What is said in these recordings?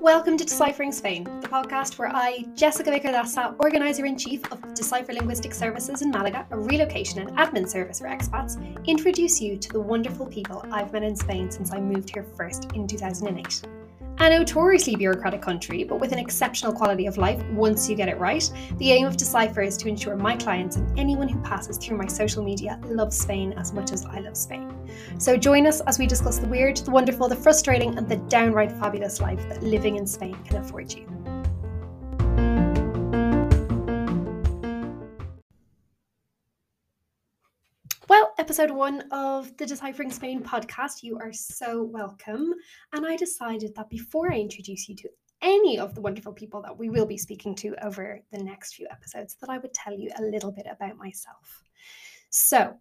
Welcome to Deciphering Spain, the podcast where I, Jessica Baker Lassa, Organiser in Chief of Decipher Linguistic Services in Malaga, a relocation and admin service for expats, introduce you to the wonderful people I've met in Spain since I moved here first in 2008 a notoriously bureaucratic country, but with an exceptional quality of life once you get it right. The aim of Decipher is to ensure my clients and anyone who passes through my social media loves Spain as much as I love Spain. So join us as we discuss the weird, the wonderful, the frustrating, and the downright fabulous life that living in Spain can afford you. Episode one of the Deciphering Spain podcast, you are so welcome. And I decided that before I introduce you to any of the wonderful people that we will be speaking to over the next few episodes, that I would tell you a little bit about myself. So,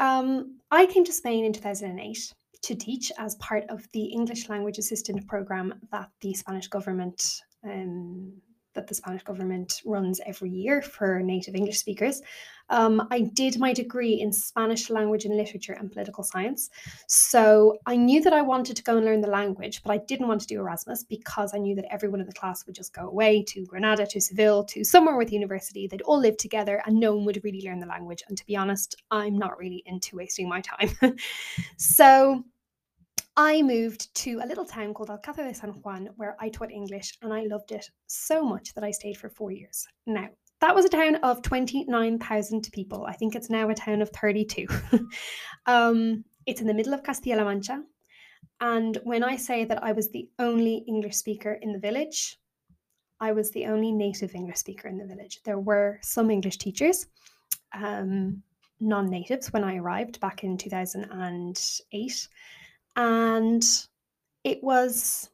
um, I came to Spain in 2008 to teach as part of the English Language Assistant program that the Spanish government um, that the Spanish government runs every year for native English speakers. Um, I did my degree in Spanish language and literature and political science. So I knew that I wanted to go and learn the language, but I didn't want to do Erasmus because I knew that everyone in the class would just go away to Granada, to Seville, to somewhere with university. They'd all live together and no one would really learn the language. And to be honest, I'm not really into wasting my time. so I moved to a little town called Alcázar de San Juan where I taught English and I loved it so much that I stayed for four years. Now, that was a town of 29,000 people. I think it's now a town of 32. um, it's in the middle of Castilla-La Mancha. And when I say that I was the only English speaker in the village, I was the only native English speaker in the village. There were some English teachers, um, non natives, when I arrived back in 2008 and it was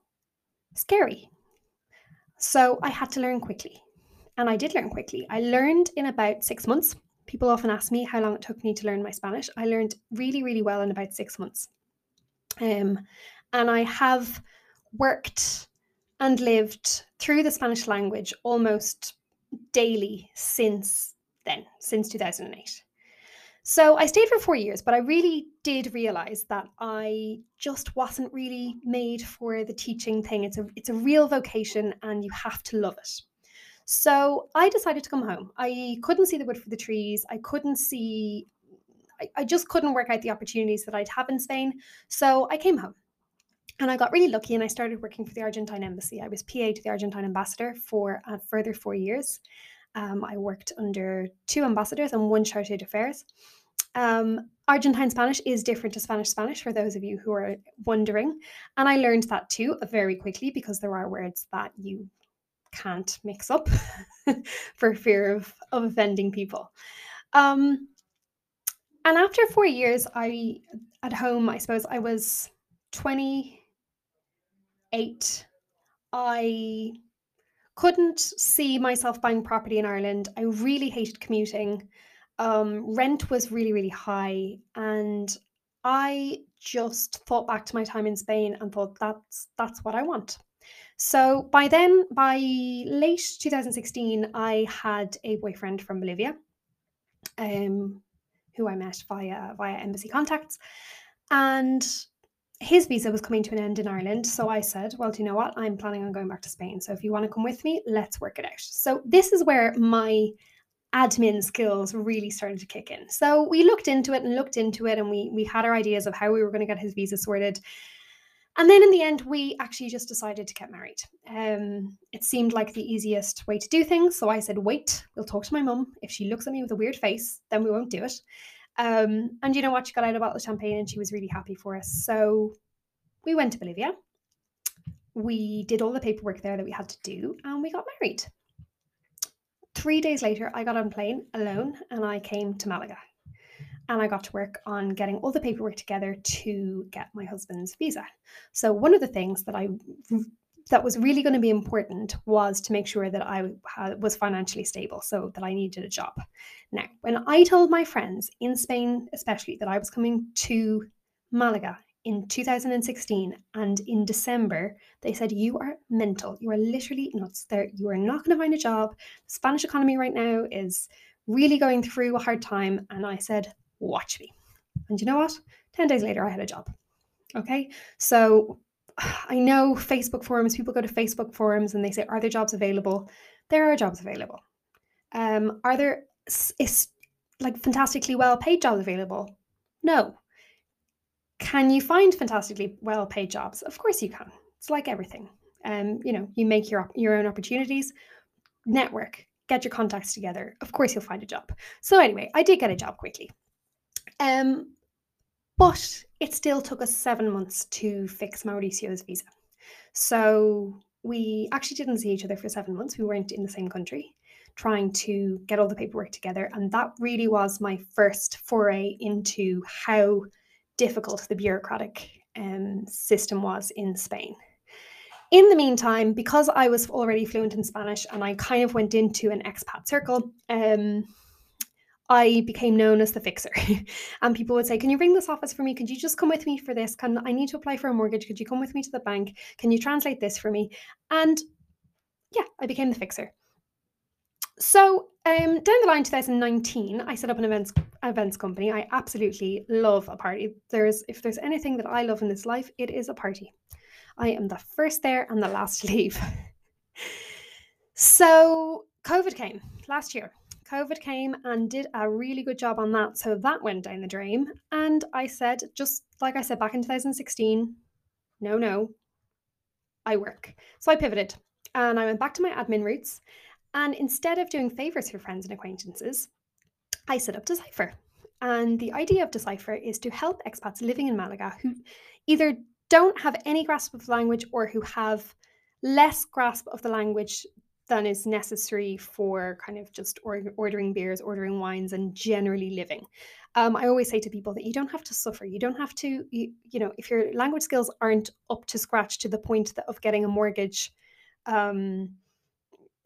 scary. So I had to learn quickly. And I did learn quickly. I learned in about six months. People often ask me how long it took me to learn my Spanish. I learned really, really well in about six months. Um, and I have worked and lived through the Spanish language almost daily since then, since 2008. So I stayed for four years, but I really did realize that I just wasn't really made for the teaching thing. It's a it's a real vocation and you have to love it. So I decided to come home. I couldn't see the wood for the trees. I couldn't see I, I just couldn't work out the opportunities that I'd have in Spain. So I came home. And I got really lucky and I started working for the Argentine embassy. I was PA to the Argentine ambassador for a further four years. Um, I worked under two ambassadors and one chargé d'affaires. Um, Argentine Spanish is different to Spanish Spanish for those of you who are wondering. And I learned that too very quickly because there are words that you can't mix up for fear of, of offending people. Um, and after four years, I at home, I suppose I was 28. I couldn't see myself buying property in Ireland. I really hated commuting. Um, rent was really, really high. And I just thought back to my time in Spain and thought that's that's what I want. So by then, by late 2016, I had a boyfriend from Bolivia, um, who I met via via embassy contacts, and his visa was coming to an end in Ireland. So I said, Well, do you know what? I'm planning on going back to Spain. So if you want to come with me, let's work it out. So this is where my admin skills really started to kick in. So we looked into it and looked into it and we we had our ideas of how we were going to get his visa sorted. And then in the end, we actually just decided to get married. Um, it seemed like the easiest way to do things. So I said, wait, we'll talk to my mum. If she looks at me with a weird face, then we won't do it. Um, and you know what? She got out a bottle of champagne and she was really happy for us. So we went to Bolivia. We did all the paperwork there that we had to do and we got married. Three days later, I got on plane alone and I came to Malaga. And I got to work on getting all the paperwork together to get my husband's visa. So one of the things that I that was really going to be important was to make sure that I was financially stable, so that I needed a job. Now, when I told my friends in Spain, especially, that I was coming to Malaga in 2016 and in December, they said, You are mental. You are literally nuts. There, you are not going to find a job. The Spanish economy right now is really going through a hard time. And I said, Watch me. And you know what? 10 days later, I had a job. Okay. So I know Facebook forums, people go to Facebook forums and they say, Are there jobs available? There are jobs available. Um, are there is like fantastically well paid jobs available? No. Can you find fantastically well paid jobs? Of course you can. It's like everything. Um, you know, you make your your own opportunities, network, get your contacts together. Of course you'll find a job. So anyway, I did get a job quickly. Um, but it still took us seven months to fix Mauricio's visa. So we actually didn't see each other for seven months. We weren't in the same country trying to get all the paperwork together. And that really was my first foray into how difficult the bureaucratic um, system was in Spain. In the meantime, because I was already fluent in Spanish and I kind of went into an expat circle, um, I became known as the fixer. and people would say, Can you ring this office for me? Could you just come with me for this? Can I need to apply for a mortgage? Could you come with me to the bank? Can you translate this for me? And yeah, I became the fixer. So um, down the line, 2019, I set up an events events company. I absolutely love a party. There's if there's anything that I love in this life, it is a party. I am the first there and the last to leave. so COVID came last year. COVID came and did a really good job on that. So that went down the drain. And I said, just like I said back in 2016, no, no, I work. So I pivoted and I went back to my admin roots and instead of doing favors for friends and acquaintances, I set up Decipher. And the idea of Decipher is to help expats living in Malaga who either don't have any grasp of language or who have less grasp of the language than is necessary for kind of just or- ordering beers, ordering wines, and generally living. Um, I always say to people that you don't have to suffer. You don't have to, you, you know, if your language skills aren't up to scratch to the point that, of getting a mortgage, um,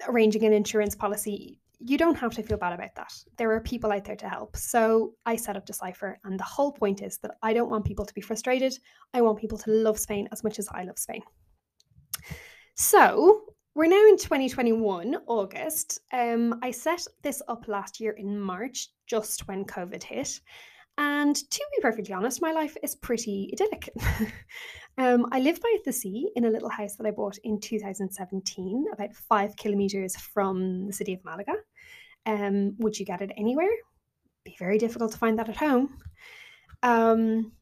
arranging an insurance policy, you don't have to feel bad about that. There are people out there to help. So I set up Decipher, and the whole point is that I don't want people to be frustrated. I want people to love Spain as much as I love Spain. So we're now in 2021, August. Um, I set this up last year in March, just when COVID hit. And to be perfectly honest, my life is pretty idyllic. um, I live by the sea in a little house that I bought in 2017, about five kilometers from the city of Malaga. Um, would you get it anywhere? Be very difficult to find that at home. Um,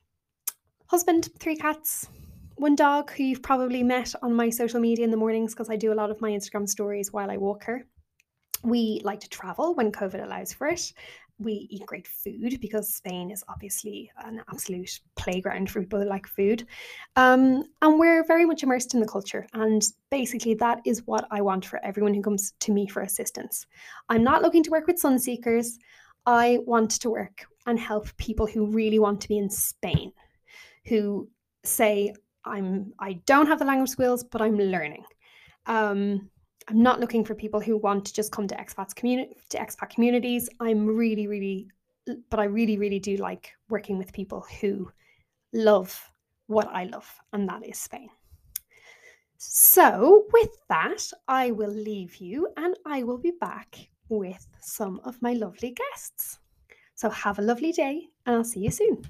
husband, three cats, one dog who you've probably met on my social media in the mornings because I do a lot of my Instagram stories while I walk her. We like to travel when COVID allows for it we eat great food because Spain is obviously an absolute playground for people who like food. Um, and we're very much immersed in the culture. And basically, that is what I want for everyone who comes to me for assistance. I'm not looking to work with sun seekers. I want to work and help people who really want to be in Spain, who say, I'm I don't have the language skills, but I'm learning. Um, I'm not looking for people who want to just come to expats community to expat communities. I'm really, really, but I really, really do like working with people who love what I love, and that is Spain. So, with that, I will leave you and I will be back with some of my lovely guests. So, have a lovely day, and I'll see you soon.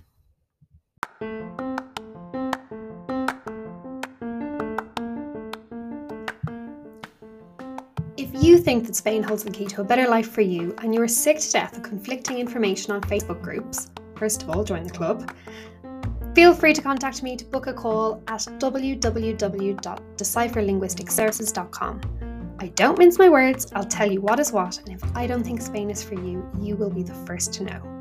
You think that Spain holds the key to a better life for you and you are sick to death of conflicting information on Facebook groups, first of all, join the club. Feel free to contact me to book a call at www.decipherlinguisticservices.com. I don't mince my words, I'll tell you what is what, and if I don't think Spain is for you, you will be the first to know.